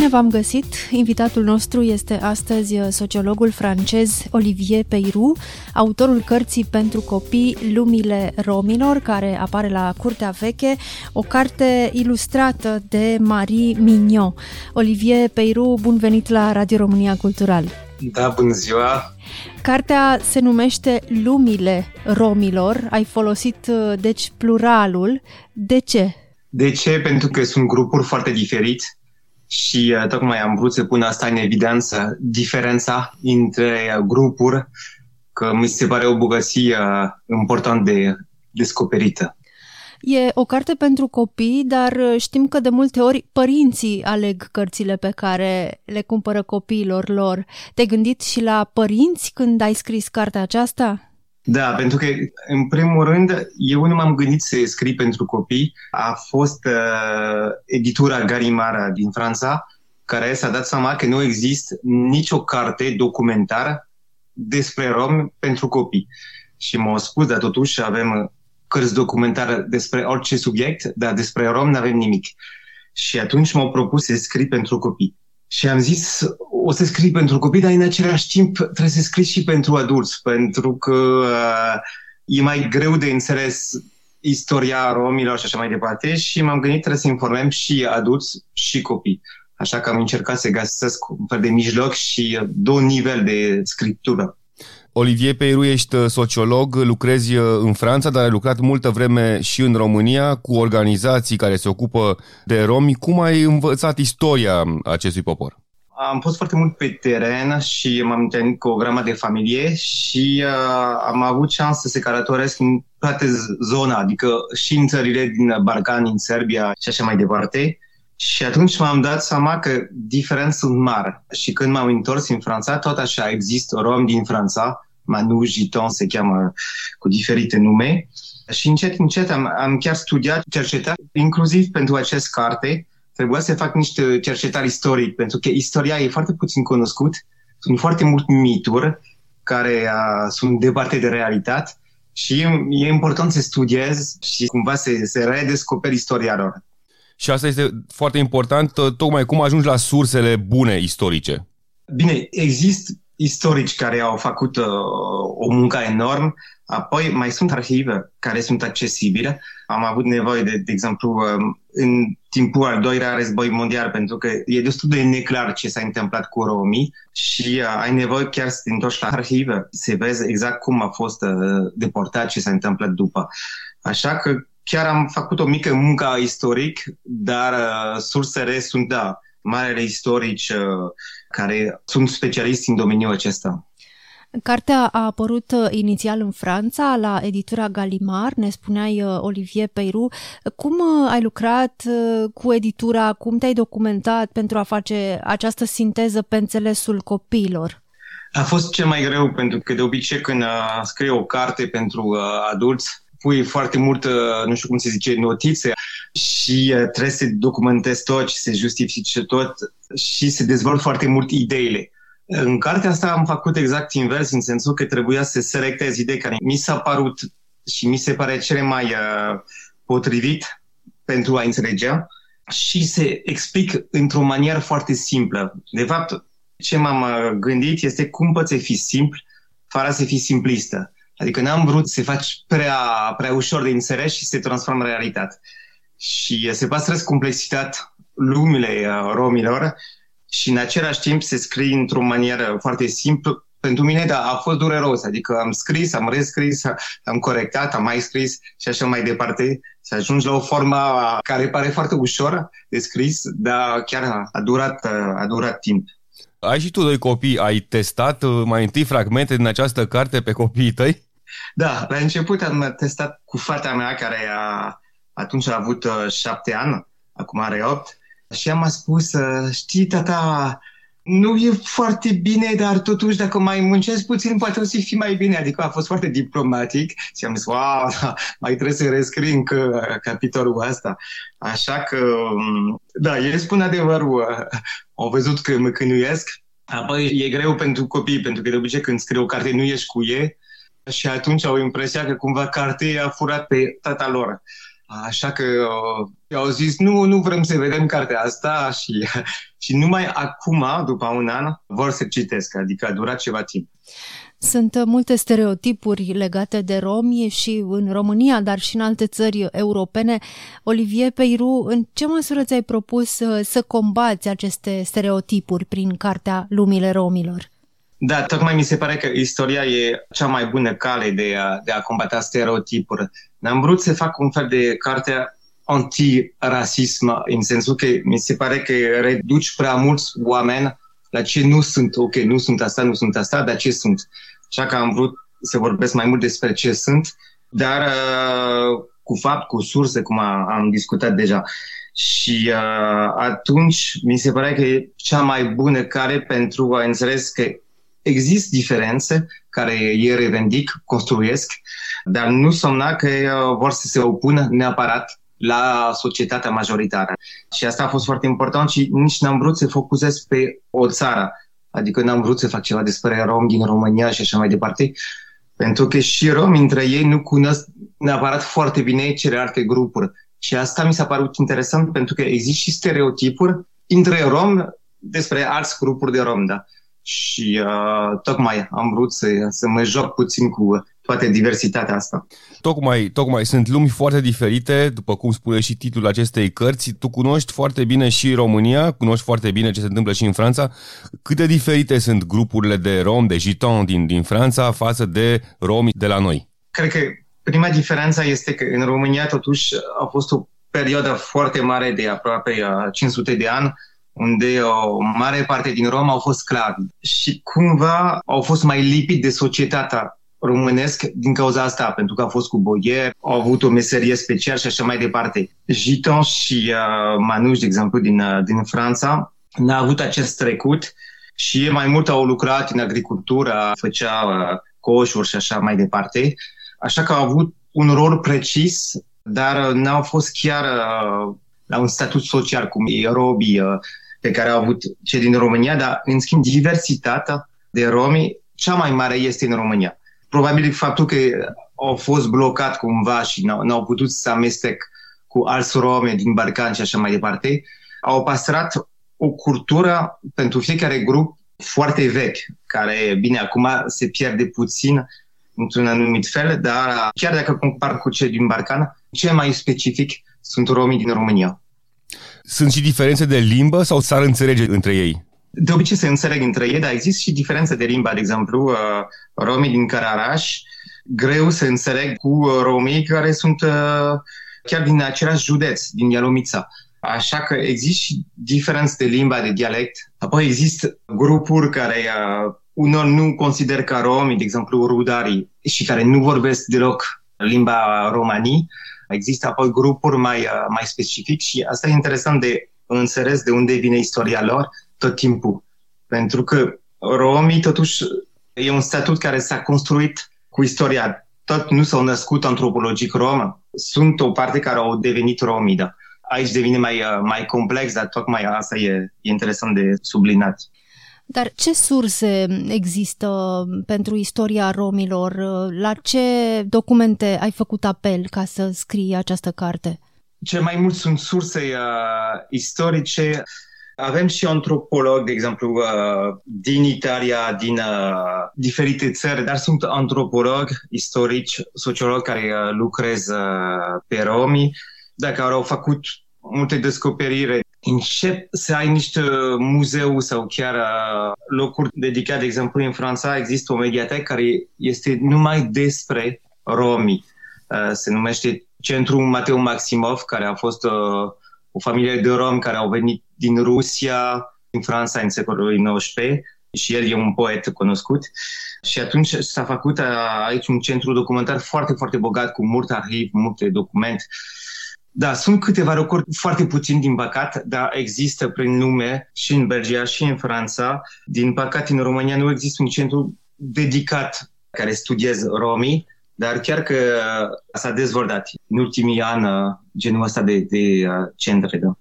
Bine v-am găsit! Invitatul nostru este astăzi sociologul francez Olivier Peyroux, autorul cărții pentru copii Lumile Romilor, care apare la Curtea Veche, o carte ilustrată de Marie Mignot. Olivier Peyroux, bun venit la Radio România Cultural! Da, bună ziua! Cartea se numește Lumile Romilor. Ai folosit, deci, pluralul. De ce? De ce? Pentru că sunt grupuri foarte diferite și uh, tocmai am vrut să pun asta în evidență, diferența între uh, grupuri, că mi se pare o bogăție uh, important de descoperită. E o carte pentru copii, dar știm că de multe ori părinții aleg cărțile pe care le cumpără copiilor lor. Te-ai gândit și la părinți când ai scris cartea aceasta? Da, pentru că, în primul rând, eu nu m-am gândit să scriu pentru copii. A fost uh, editura Garimara din Franța, care s-a dat seama că nu există nicio carte documentară despre romi pentru copii. Și m-au spus, dar totuși avem cărți documentare despre orice subiect, dar despre rom nu avem nimic. Și atunci m-au propus să scriu pentru copii. Și am zis, o să scrii pentru copii, dar în același timp trebuie să scrii și pentru adulți, pentru că uh, e mai greu de înțeles istoria romilor și așa mai departe și m-am gândit trebuie să informăm și adulți și copii. Așa că am încercat să găsesc un fel de mijloc și două nivel de scriptură. Olivier Peiru, ești uh, sociolog, lucrezi uh, în Franța, dar ai lucrat multă vreme și în România cu organizații care se ocupă de romi. Cum ai învățat istoria acestui popor? Am fost foarte mult pe teren și m-am întâlnit cu o grămadă de familie și uh, am avut șansă să călătoresc în toate zona, adică și în țările din Balcani, în Serbia și așa mai departe. Și atunci m-am dat seama că diferențe sunt mari. Și când m-am întors în Franța, tot așa există rom din Franța, Manu, Giton se cheamă cu diferite nume. Și încet, încet am, am chiar studiat, cercetat, inclusiv pentru acest carte, trebuia să fac niște cercetări istoric, pentru că istoria e foarte puțin cunoscut, sunt foarte multe mituri care uh, sunt departe de realitate și e important să studiez și cumva să, să redescoperi istoria lor. Și asta este foarte important, tocmai cum ajungi la sursele bune istorice. Bine, există istorici care au făcut uh, o muncă enorm, apoi mai sunt arhive care sunt accesibile. Am avut nevoie, de, de exemplu, uh, în timpul al doilea război mondial, pentru că e destul de neclar ce s-a întâmplat cu romii și uh, ai nevoie chiar să te întorci la arhive, să vezi exact cum a fost uh, deportat, ce s-a întâmplat după. Așa că chiar am făcut o mică muncă istoric, dar uh, sursele sunt, da, marele istorici uh, care sunt specialiști în domeniul acesta. Cartea a apărut uh, inițial în Franța, la editura Galimar, ne spuneai uh, Olivier Peiru. Cum uh, ai lucrat cu editura, cum te-ai documentat pentru a face această sinteză pe înțelesul copiilor? A fost cel mai greu pentru că de obicei când scrii o carte pentru adulți, pui foarte mult, nu știu cum se zice, notițe și trebuie să documentezi tot și să justifice tot și să dezvolt foarte mult ideile. În cartea asta am făcut exact invers, în sensul că trebuia să selectez idei care mi s-a parut și mi se pare cele mai uh, potrivit pentru a înțelege și să explic într-o manieră foarte simplă. De fapt, ce m-am uh, gândit este cum poți fi simplu fără să fii simplistă. Adică n-am vrut să faci prea, prea ușor de înțeles și să se transformă în realitate. Și se păstrez complexitatea lumile uh, romilor și în același timp se scrie într-o manieră foarte simplă. Pentru mine, da, a fost dureros, adică am scris, am rescris, am corectat, am mai scris și așa mai departe, să ajungi la o formă care pare foarte ușor de scris, dar chiar a durat, a durat timp. Ai și tu doi copii, ai testat uh, mai întâi fragmente din această carte pe copiii tăi? Da, la început am testat cu fata mea care a, atunci a avut uh, șapte ani, acum are opt, și am spus, știi, tata, nu e foarte bine, dar totuși dacă mai muncesc puțin, poate o să fie mai bine. Adică a fost foarte diplomatic și am zis, wow, mai trebuie să rescrii încă capitolul ăsta. Așa că, da, el spun adevărul, au văzut că mă cânuiesc. Apoi e greu pentru copii, pentru că de obicei când scrie o carte nu ești cu ei și atunci au impresia că cumva cartea a furat pe tata lor. Așa că uh, au zis, nu, nu vrem să vedem cartea asta și, și numai acum, după un an, vor să citesc, adică a durat ceva timp. Sunt multe stereotipuri legate de romi și în România, dar și în alte țări europene. Olivier Peiru, în ce măsură ți-ai propus să, să combați aceste stereotipuri prin cartea Lumile Romilor? Da, tocmai mi se pare că istoria e cea mai bună cale de a, de a combata stereotipuri. Am vrut să fac un fel de carte antirasism, în sensul că mi se pare că reduci prea mulți oameni la ce nu sunt. Ok, nu sunt asta, nu sunt asta, dar ce sunt. Așa că am vrut să vorbesc mai mult despre ce sunt, dar uh, cu fapt, cu surse, cum a, am discutat deja. Și uh, atunci mi se pare că e cea mai bună care pentru a înțeles că există diferențe care ei revendic, construiesc, dar nu înseamnă că uh, vor să se opună neapărat la societatea majoritară. Și asta a fost foarte important și nici n-am vrut să focusez pe o țară. Adică n-am vrut să fac ceva despre rom din România și așa mai departe, pentru că și romi între ei nu cunosc neapărat foarte bine celelalte grupuri. Și asta mi s-a părut interesant pentru că există și stereotipuri între rom despre alți grupuri de rom, da. Și uh, tocmai am vrut să, să mă joc puțin cu toată diversitatea asta. Tocmai, tocmai sunt lumi foarte diferite, după cum spune și titlul acestei cărți. Tu cunoști foarte bine și România, cunoști foarte bine ce se întâmplă și în Franța. Cât de diferite sunt grupurile de rom, de giton din, din Franța față de romi de la noi? Cred că prima diferență este că în România totuși a fost o perioadă foarte mare de aproape 500 de ani unde o mare parte din rom au fost sclavi și cumva au fost mai lipiți de societatea românesc din cauza asta, pentru că a fost cu boier, au avut o meserie specială și așa mai departe. Giton și uh, Manuș, de exemplu, din, uh, din Franța, n-a avut acest trecut și mai mult au lucrat în agricultură, făcea uh, coșuri și așa mai departe. Așa că au avut un rol precis, dar uh, n-au fost chiar uh, la un statut social cum e robii uh, pe care au avut cei din România, dar în schimb diversitatea de romi cea mai mare este în România probabil faptul că au fost blocat cumva și n-au, n-au putut să amestec cu alți romi din Balcan și așa mai departe, au păstrat o cultură pentru fiecare grup foarte vechi, care, bine, acum se pierde puțin într-un anumit fel, dar chiar dacă compar cu cei din Balcan, cel mai specific sunt romii din România. Sunt și diferențe de limbă sau s-ar înțelege între ei? de obicei se înțeleg între ei, dar există și diferențe de limba. De exemplu, uh, romii din Cararaș, greu să înțeleg cu uh, romii care sunt uh, chiar din același județ, din Ialomița. Așa că există și diferențe de limba, de dialect. Apoi există grupuri care uh, unor nu consider ca romi, de exemplu rudarii, și care nu vorbesc deloc limba romanii. Există apoi grupuri mai, mai specific și asta e interesant de înțeles de unde vine istoria lor tot timpul. Pentru că romii, totuși, e un statut care s-a construit cu istoria. Tot nu s-au născut antropologic romă. Sunt o parte care au devenit romii, da. Aici devine mai, mai complex, dar tocmai asta e, e interesant de sublinat. Dar ce surse există pentru istoria romilor? La ce documente ai făcut apel ca să scrii această carte? Ce mai mult sunt surse uh, istorice avem și antropolog, de exemplu, uh, din Italia, din uh, diferite țări, dar sunt antropolog, istorici, sociolog care uh, lucrează pe romi, dar care au făcut multe descoperiri. Încep să ai niște muzeu sau chiar locuri dedicate, de exemplu, în Franța există o mediatecă care este numai despre romi. Se numește Centrul Mateo Maximov, care a fost o familie de romi care au venit din Rusia, din Franța în secolul XIX și el e un poet cunoscut. Și atunci s-a făcut aici un centru documentar foarte, foarte bogat, cu mult arhiv, multe documente. Da, sunt câteva locuri, foarte puțin din păcat, dar există prin nume și în Belgia și în Franța. Din păcat, în România nu există un centru dedicat care studiază romii, dar chiar că s-a dezvoltat în ultimii ani genul ăsta de, de centre. Da.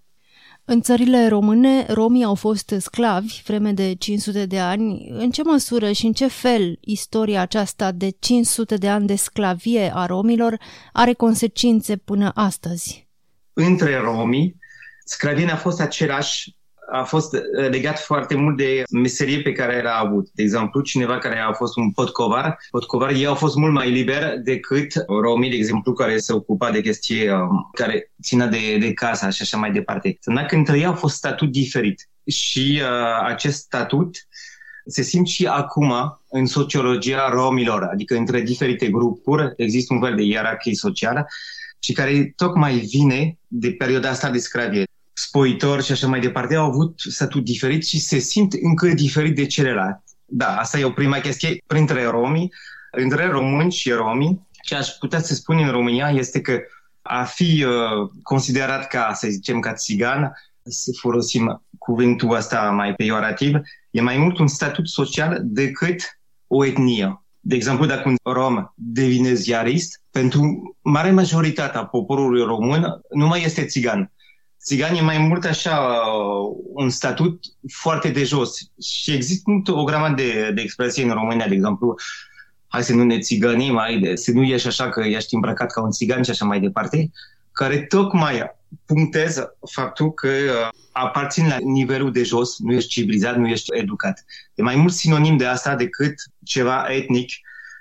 În țările române, romii au fost sclavi vreme de 500 de ani. În ce măsură și în ce fel istoria aceasta de 500 de ani de sclavie a romilor are consecințe până astăzi? Între romii, sclavia a fost același a fost uh, legat foarte mult de meserie pe care l-a avut. De exemplu, cineva care a fost un potcovar, potcovar, ei au fost mult mai liberi decât romii, de exemplu, care se ocupa de chestii um, care țină de, de casa și așa mai departe. Dacă între ei au fost statut diferit și uh, acest statut se simte și acum în sociologia romilor, adică între diferite grupuri există un fel de ierarhie socială și care tocmai vine de perioada asta de sclavie spoitori și așa mai departe, au avut statut diferit și se simt încă diferit de celălalt. Da, asta e o prima chestie printre romii, între români și romii. Ce aș putea să spun în România este că a fi uh, considerat ca, să zicem, ca țigan, să folosim cuvântul ăsta mai peiorativ, e mai mult un statut social decât o etnie. De exemplu, dacă un rom devine ziarist, pentru mare majoritatea poporului român nu mai este țigan țigani e mai mult așa un statut foarte de jos și există o grămadă de, de expresie în România, de exemplu, hai să nu ne țigănim, hai de, să nu ieși așa că ești îmbrăcat ca un țigan și așa mai departe, care tocmai punctează faptul că uh, aparțin la nivelul de jos, nu ești civilizat, nu ești educat. E mai mult sinonim de asta decât ceva etnic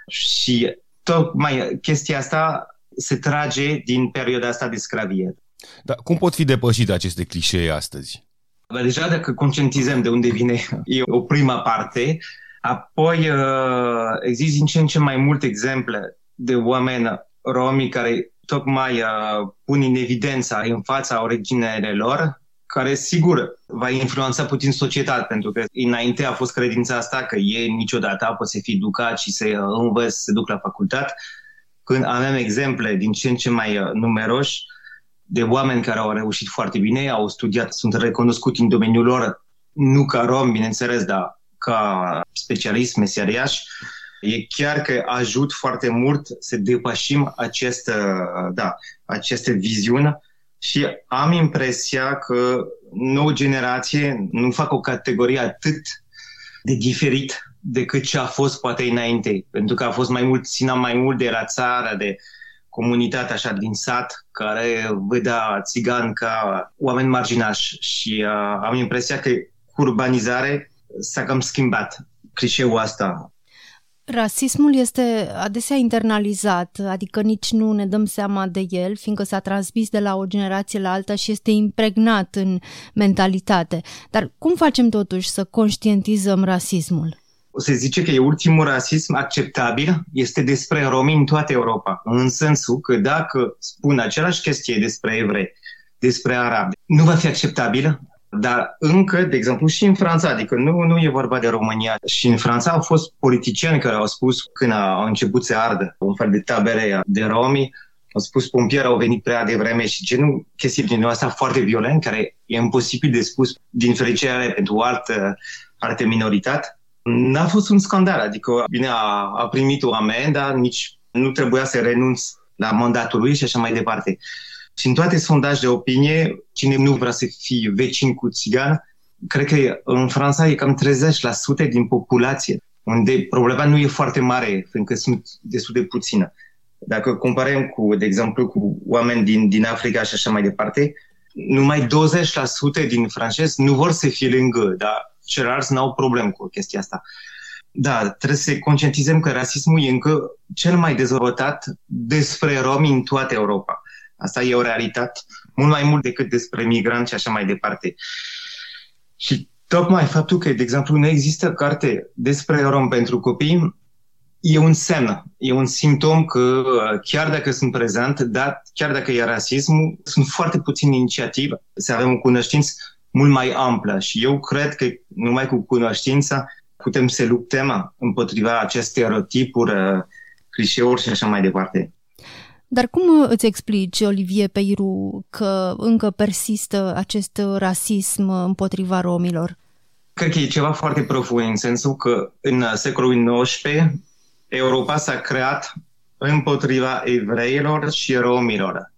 și tocmai chestia asta se trage din perioada asta de sclavie. Dar cum pot fi depășite aceste clișee astăzi? Deja dacă conștientizăm de unde vine, e o prima parte. Apoi uh, există din ce în ce mai multe exemple de oameni romi care tocmai uh, pun în evidența în fața originele lor, care sigur va influența puțin societatea, pentru că înainte a fost credința asta că ei niciodată pot să fie educat și să învăț, să duc la facultate. Când avem exemple din ce în ce mai numeroși, de oameni care au reușit foarte bine, au studiat, sunt recunoscuți în domeniul lor, nu ca rom, bineînțeles, dar ca specialist, meseriaș, e chiar că ajut foarte mult să depășim această, da, această viziune și am impresia că nouă generație nu fac o categorie atât de diferit decât ce a fost poate înainte, pentru că a fost mai mult, ținea mai mult de la țară, de comunitate așa din sat care vedea țigan ca oameni marginași și uh, am impresia că cu urbanizare s-a cam schimbat clișeul asta. Rasismul este adesea internalizat, adică nici nu ne dăm seama de el, fiindcă s-a transmis de la o generație la alta și este impregnat în mentalitate. Dar cum facem totuși să conștientizăm rasismul? Se zice că e ultimul rasism acceptabil, este despre romi în toată Europa. În sensul că dacă spun același chestie despre evrei, despre arabi, nu va fi acceptabil, dar încă, de exemplu, și în Franța, adică nu, nu e vorba de România, și în Franța au fost politicieni care au spus când au început să ardă un fel de tabere de romi, au spus pompieri au venit prea devreme și genul chestii din asta foarte violent, care e imposibil de spus din fericire pentru altă, altă minoritate. N-a fost un scandal, adică bine a, a primit o amendă, nici nu trebuia să renunț la mandatul lui și așa mai departe. Și în toate sondaje de opinie, cine nu vrea să fie vecin cu țigan, cred că în Franța e cam 30% din populație, unde problema nu e foarte mare, fiindcă sunt destul de puțină. Dacă comparăm cu, de exemplu, cu oameni din, din Africa și așa mai departe, numai 20% din francezi nu vor să fie lângă, dar ceilalți n-au problem cu chestia asta. Da, trebuie să conștientizăm că rasismul e încă cel mai dezvoltat despre romi în toată Europa. Asta e o realitate, mult mai mult decât despre migranți și așa mai departe. Și tocmai faptul că, de exemplu, nu există carte despre rom pentru copii, e un semn, e un simptom că chiar dacă sunt prezent, dar chiar dacă e rasism, sunt foarte puține inițiative să avem o cunoștință mult mai amplă și eu cred că numai cu cunoștința putem să luptăm împotriva aceste stereotipuri, uh, clișeuri și așa mai departe. Dar cum îți explici, Olivier Peiru, că încă persistă acest rasism împotriva romilor? Cred că e ceva foarte profund, în sensul că în secolul XIX Europa s-a creat împotriva evreilor și romilor.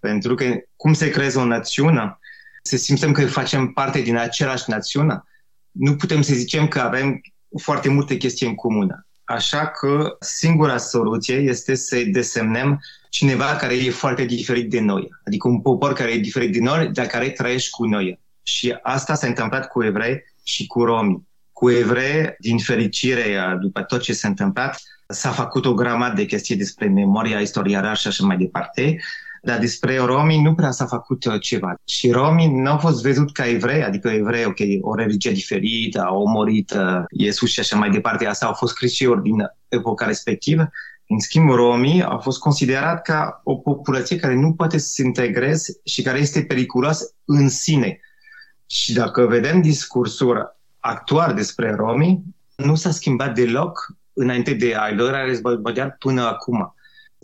Pentru că cum se creează o națiune? Să simțim că facem parte din același națiune, nu putem să zicem că avem foarte multe chestii în comună. Așa că singura soluție este să desemnăm cineva care e foarte diferit de noi, adică un popor care e diferit de noi, dar care trăiește cu noi. Și asta s-a întâmplat cu evrei și cu romi. Cu evrei, din fericire, după tot ce s-a întâmplat, s-a făcut o grămadă de chestii despre memoria, istoria și așa mai departe, dar despre romii nu prea s-a făcut uh, ceva. Și romii nu au fost văzut ca evrei, adică evrei, ok, o religie diferită, au omorit uh, Iisus și așa mai departe, asta au fost creștiori din epoca respectivă. În schimb, romii au fost considerat ca o populație care nu poate să se integreze și care este periculoasă în sine. Și dacă vedem discursul actual despre romii, nu s-a schimbat deloc înainte de al doilea război mondial până acum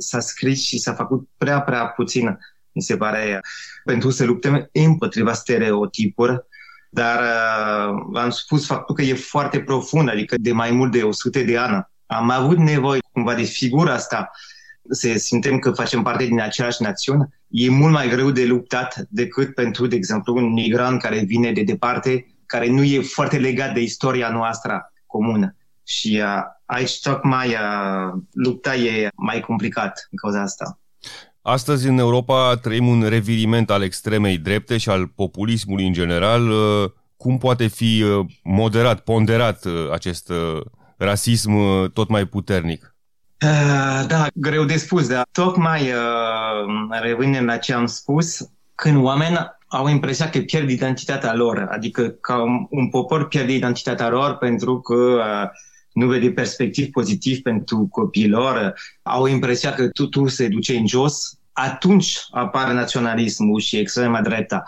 s-a scris și s-a făcut prea, prea puțin, mi se pare, pentru să luptăm împotriva stereotipuri, dar uh, am spus faptul că e foarte profund, adică de mai mult de 100 de ani. Am avut nevoie cumva de figura asta, să simtem că facem parte din același națiune. E mult mai greu de luptat decât pentru, de exemplu, un migrant care vine de departe, care nu e foarte legat de istoria noastră comună. Și uh, aici tocmai uh, lupta e mai complicat în cauza asta. Astăzi în Europa trăim un reviriment al extremei drepte și al populismului în general. Uh, cum poate fi uh, moderat, ponderat uh, acest rasism tot mai puternic? Da, greu de spus, dar tocmai revenim la ce am spus, când oamenii au impresia că pierd identitatea lor, adică ca un, un popor pierde identitatea lor pentru că uh, nu vede perspectiv pozitiv pentru copiilor, au impresia că totul se duce în jos, atunci apare naționalismul și extrema dreapta.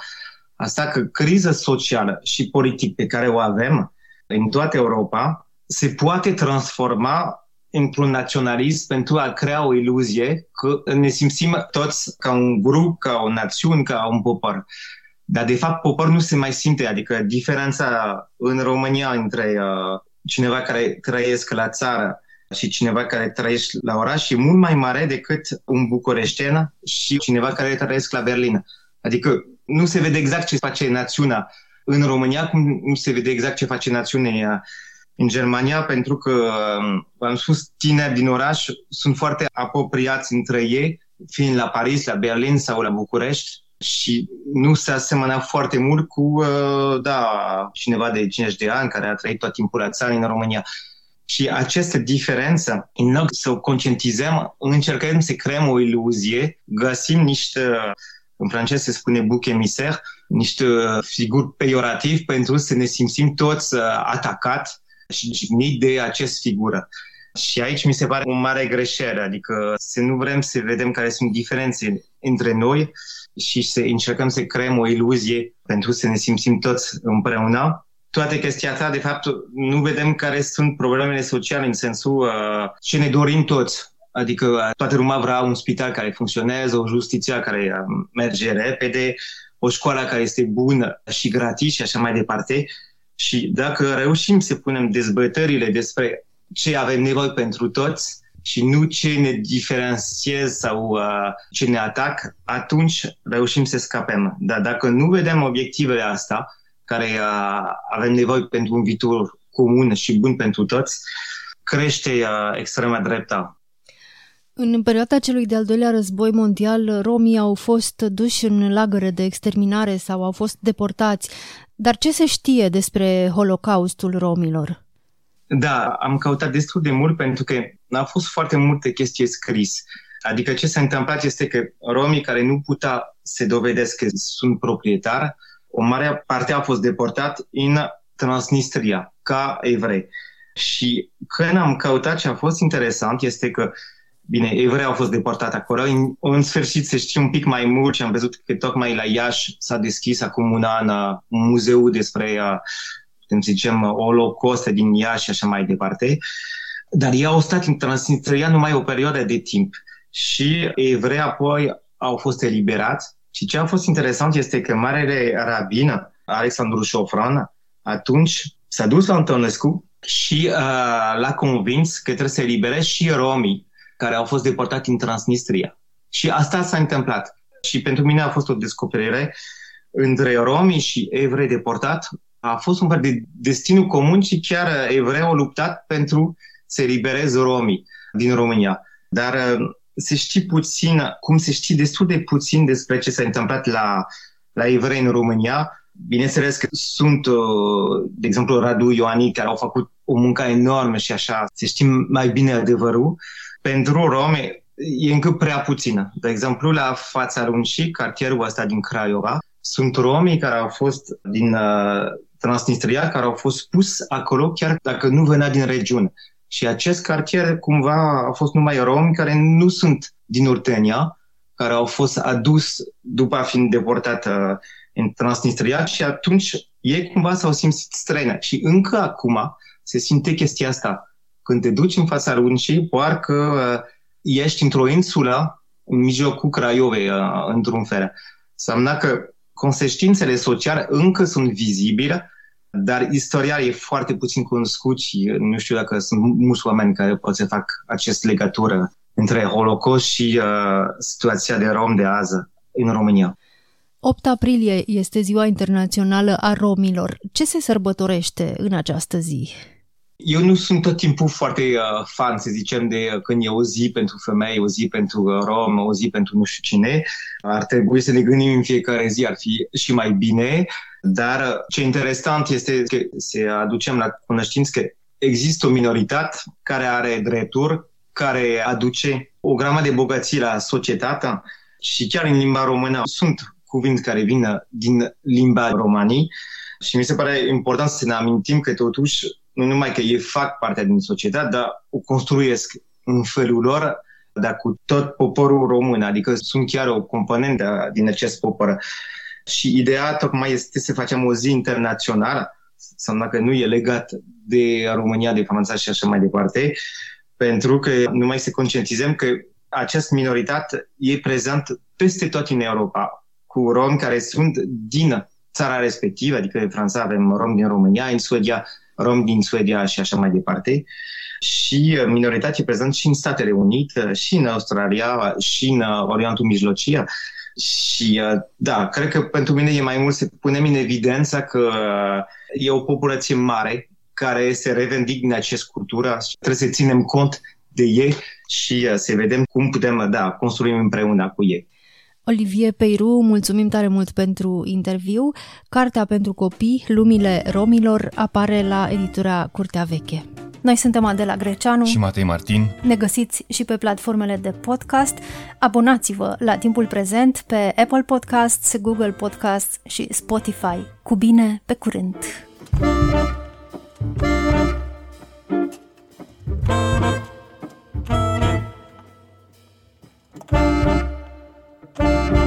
Asta că criza socială și politică pe care o avem în toată Europa se poate transforma într-un naționalism pentru a crea o iluzie că ne simțim toți ca un grup, ca o națiune, ca un popor. Dar, de fapt, popor nu se mai simte. Adică diferența în România între uh, cineva care trăiesc la țară și cineva care trăiește la oraș e mult mai mare decât un bucureștean și cineva care trăiesc la Berlin. Adică nu se vede exact ce face națiunea în România, cum nu se vede exact ce face națiunea în Germania, pentru că, am spus, tineri din oraș sunt foarte apropiați între ei, fiind la Paris, la Berlin sau la București și nu se asemăna foarte mult cu uh, da, cineva de 50 de ani care a trăit tot timpul la țară în România. Și această diferență, în loc să o conștientizăm, încercăm să creăm o iluzie, găsim niște, în franceză se spune bouc émissaire, niște figuri peiorativ pentru să ne simțim toți uh, atacat și jigniți de acest figură. Și aici mi se pare o mare greșeală, adică să nu vrem să vedem care sunt diferențe între noi, și să încercăm să creăm o iluzie pentru să ne simțim toți împreună. Toate chestia asta, de fapt, nu vedem care sunt problemele sociale în sensul uh, ce ne dorim toți. Adică uh, toată lumea vrea un spital care funcționează, o justiție care uh, merge repede, o școală care este bună și gratis și așa mai departe. Și dacă reușim să punem dezbătările despre ce avem nevoie pentru toți, și nu ce ne diferențiez sau uh, ce ne atac, atunci reușim să scapem. Dar dacă nu vedem obiectivele astea, care uh, avem nevoie pentru un viitor comun și bun pentru toți, crește uh, extrema dreapta. În perioada celui de-al doilea război mondial, romii au fost duși în lagăre de exterminare sau au fost deportați. Dar ce se știe despre Holocaustul romilor? Da, am căutat destul de mult pentru că au fost foarte multe chestii scris. Adică ce s-a întâmplat este că romii care nu putea să dovedesc că sunt proprietari, o mare parte a fost deportat în Transnistria, ca evrei. Și când am căutat ce a fost interesant este că Bine, evrei au fost deportați acolo. În, în sfârșit se știe un pic mai mult și am văzut că tocmai la Iași s-a deschis acum un an uh, un muzeu despre uh, putem să zicem, Holocaust din ea și așa mai departe. Dar ei au stat în Transnistria numai o perioadă de timp și evrei apoi au fost eliberați. Și ce a fost interesant este că marele rabin, Alexandru Șofran, atunci s-a dus la Antonescu și uh, l-a convins că trebuie să elibere și romii care au fost deportați în Transnistria. Și asta s-a întâmplat. Și pentru mine a fost o descoperire între romii și evrei deportat a fost un fel de destinul comun și chiar evrei au luptat pentru să elibereze romii din România. Dar uh, se știe puțin, cum se știe destul de puțin despre ce s-a întâmplat la, la evrei în România. Bineînțeles că sunt, uh, de exemplu, Radu Ioani, care au făcut o muncă enormă și așa se știe mai bine adevărul. Pentru romi e încă prea puțină. De exemplu, la fața Runcii, cartierul ăsta din Craiova, sunt romii care au fost din uh, Transnistria, care au fost pus acolo chiar dacă nu venea din regiune. Și acest cartier cumva a fost numai romi care nu sunt din Urtenia, care au fost adus după a fi deportat uh, în Transnistria și atunci ei cumva s-au simțit străine. Și încă acum se simte chestia asta. Când te duci în fața runcii, parcă uh, ești într-o insulă în mijlocul Craiovei, uh, într-un fel. Înseamnă că consecințele sociale încă sunt vizibile, dar istoria e foarte puțin cunoscut și nu știu dacă sunt mulți oameni care pot să fac acest legătură între Holocaust și uh, situația de rom de azi în România. 8 aprilie este ziua internațională a romilor. Ce se sărbătorește în această zi? Eu nu sunt tot timpul foarte uh, fan, să zicem, de uh, când e o zi pentru femei, o zi pentru uh, rom, o zi pentru nu știu cine. Ar trebui să ne gândim în fiecare zi, ar fi și mai bine. Dar uh, ce interesant este că să aducem la cunoștință că există o minoritate care are drepturi, care aduce o grămadă de bogății la societate și chiar în limba română sunt cuvinte care vin din limba romanii și mi se pare important să ne amintim că totuși nu numai că ei fac parte din societate, dar o construiesc în felul lor, dar cu tot poporul român, adică sunt chiar o componentă din acest popor. Și ideea tocmai este să facem o zi internațională, înseamnă că nu e legat de România, de Franța și așa mai departe, pentru că numai să conștientizăm că această minoritate e prezent peste tot în Europa, cu romi care sunt din țara respectivă, adică în Franța avem romi din România, în Suedia rom din Suedia și așa mai departe. Și uh, minoritatea prezent și în Statele Unite, și în Australia, și în uh, Orientul Mijlociu. Și uh, da, cred că pentru mine e mai mult să punem în evidență că e o populație mare care se revendic din acest cultură și trebuie să ținem cont de ei și să vedem cum putem da, construim împreună cu ei. Olivier Peiru, mulțumim tare mult pentru interviu. Cartea pentru copii, Lumile Romilor, apare la editura Curtea Veche. Noi suntem Adela Greceanu și Matei Martin. Ne găsiți și pe platformele de podcast. Abonați-vă la timpul prezent pe Apple Podcasts, Google Podcasts și Spotify. Cu bine, pe curând! Thank you. Música